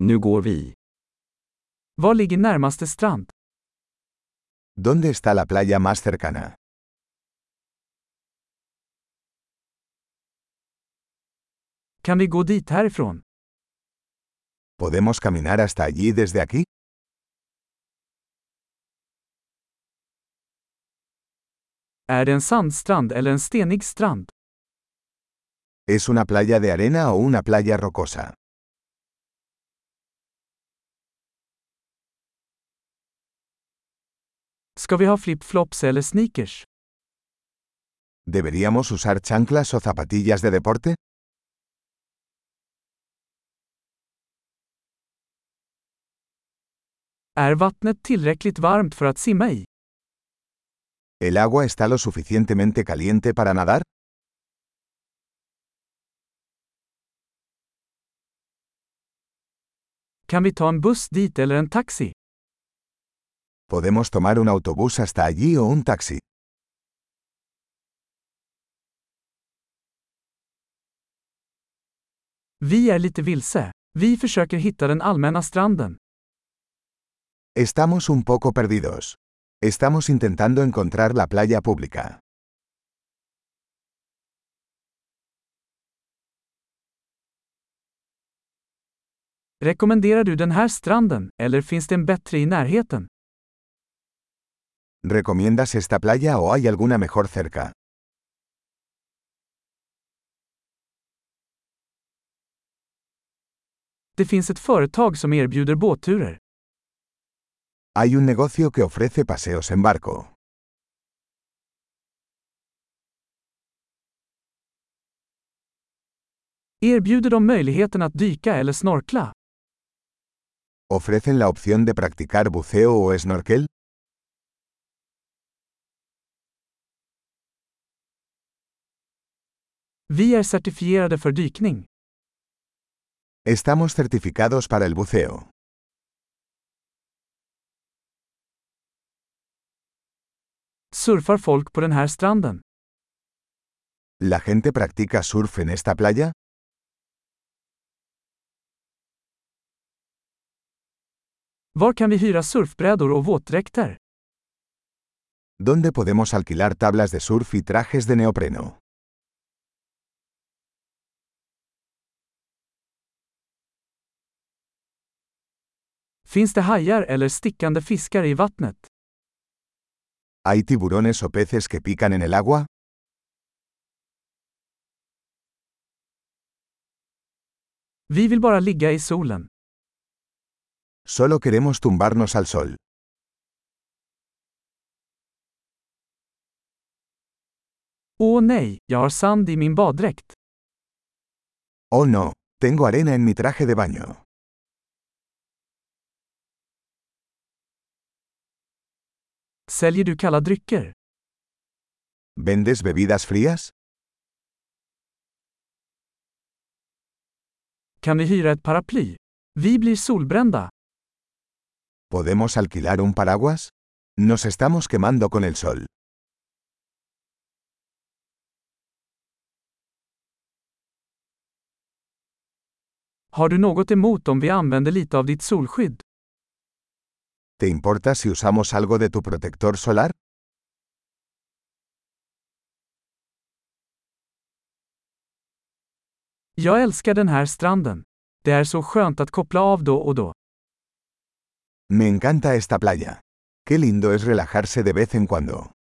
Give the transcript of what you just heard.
Nu går vi. Var ligger närmaste strand? ¿Dónde está la playa más cercana? Kan vi gå dit härifrån? ¿Podemos caminar hasta allí desde aquí? Är det en sandstrand eller en stenig strand? ¿Es una playa de arena o una playa rocosa? Ska vi ha flip-flops eller sneakers? ¿Deberíamos usar chanclas o zapatillas de deporte? Är vattnet tillräckligt varmt för att simma i? ¿El agua está lo suficientemente caliente para nadar? Kan vi ta en buss dit eller en taxi? ¿Podemos tomar un autobús hasta allí o un taxi? Vi är lite vilse. Vi försöker hitta den allmänna stranden. Estamos un poco perdidos. Estamos intentando encontrar la playa pública. Rekommenderar du den här stranden, eller finns det en bättre i närheten? ¿Recomiendas esta playa o hay alguna mejor cerca? Det finns ett företag som erbjuder båtturer. Hay un negocio que ofrece paseos en barco. Erbjuder de möjligheten att dyka eller snorkla? ¿Ofrecen la opción de practicar buceo o snorkel? Vi är certifierade för dykning. Estamos certificados para el buceo. Surfar folk på den här stranden? ¿La gente practica surf en esta playa? Var kan vi hyra surfbrädor och våtdräkter? ¿Dónde podemos alquilar tablas de surf y trajes de neopreno? Finns det hajar eller stickande fiskar i vattnet? ¿Hay tiburones o peces que pican en el agua? Vi vill bara ligga i solen. Solo queremos tumbarnos al sol. Åh nej, jag har sand i min baddräkt. Oh no, tengo arena en mi traje de baño. Säljer du kalla drycker? ¿Vendes bebidas frías? Kan vi hyra ett paraply? Vi blir solbrända. ¿Podemos alquilar un paraguas? Nos estamos quemando con el sol. Har du något emot om vi använder lite av ditt solskydd? ¿Te importa si usamos algo de tu protector solar? Jag älskar den här stranden. Det är så skönt att koppla av då och då. Me encanta esta playa. Qué lindo es relajarse de vez en cuando.